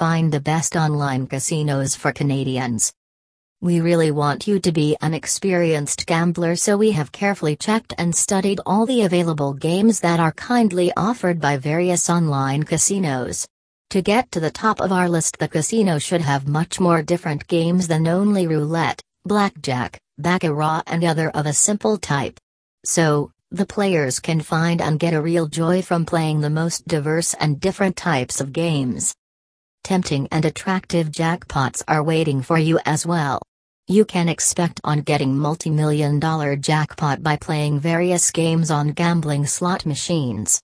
find the best online casinos for Canadians. We really want you to be an experienced gambler, so we have carefully checked and studied all the available games that are kindly offered by various online casinos. To get to the top of our list, the casino should have much more different games than only roulette, blackjack, baccarat, and other of a simple type. So, the players can find and get a real joy from playing the most diverse and different types of games. Tempting and attractive jackpots are waiting for you as well. You can expect on getting multi-million dollar jackpot by playing various games on gambling slot machines.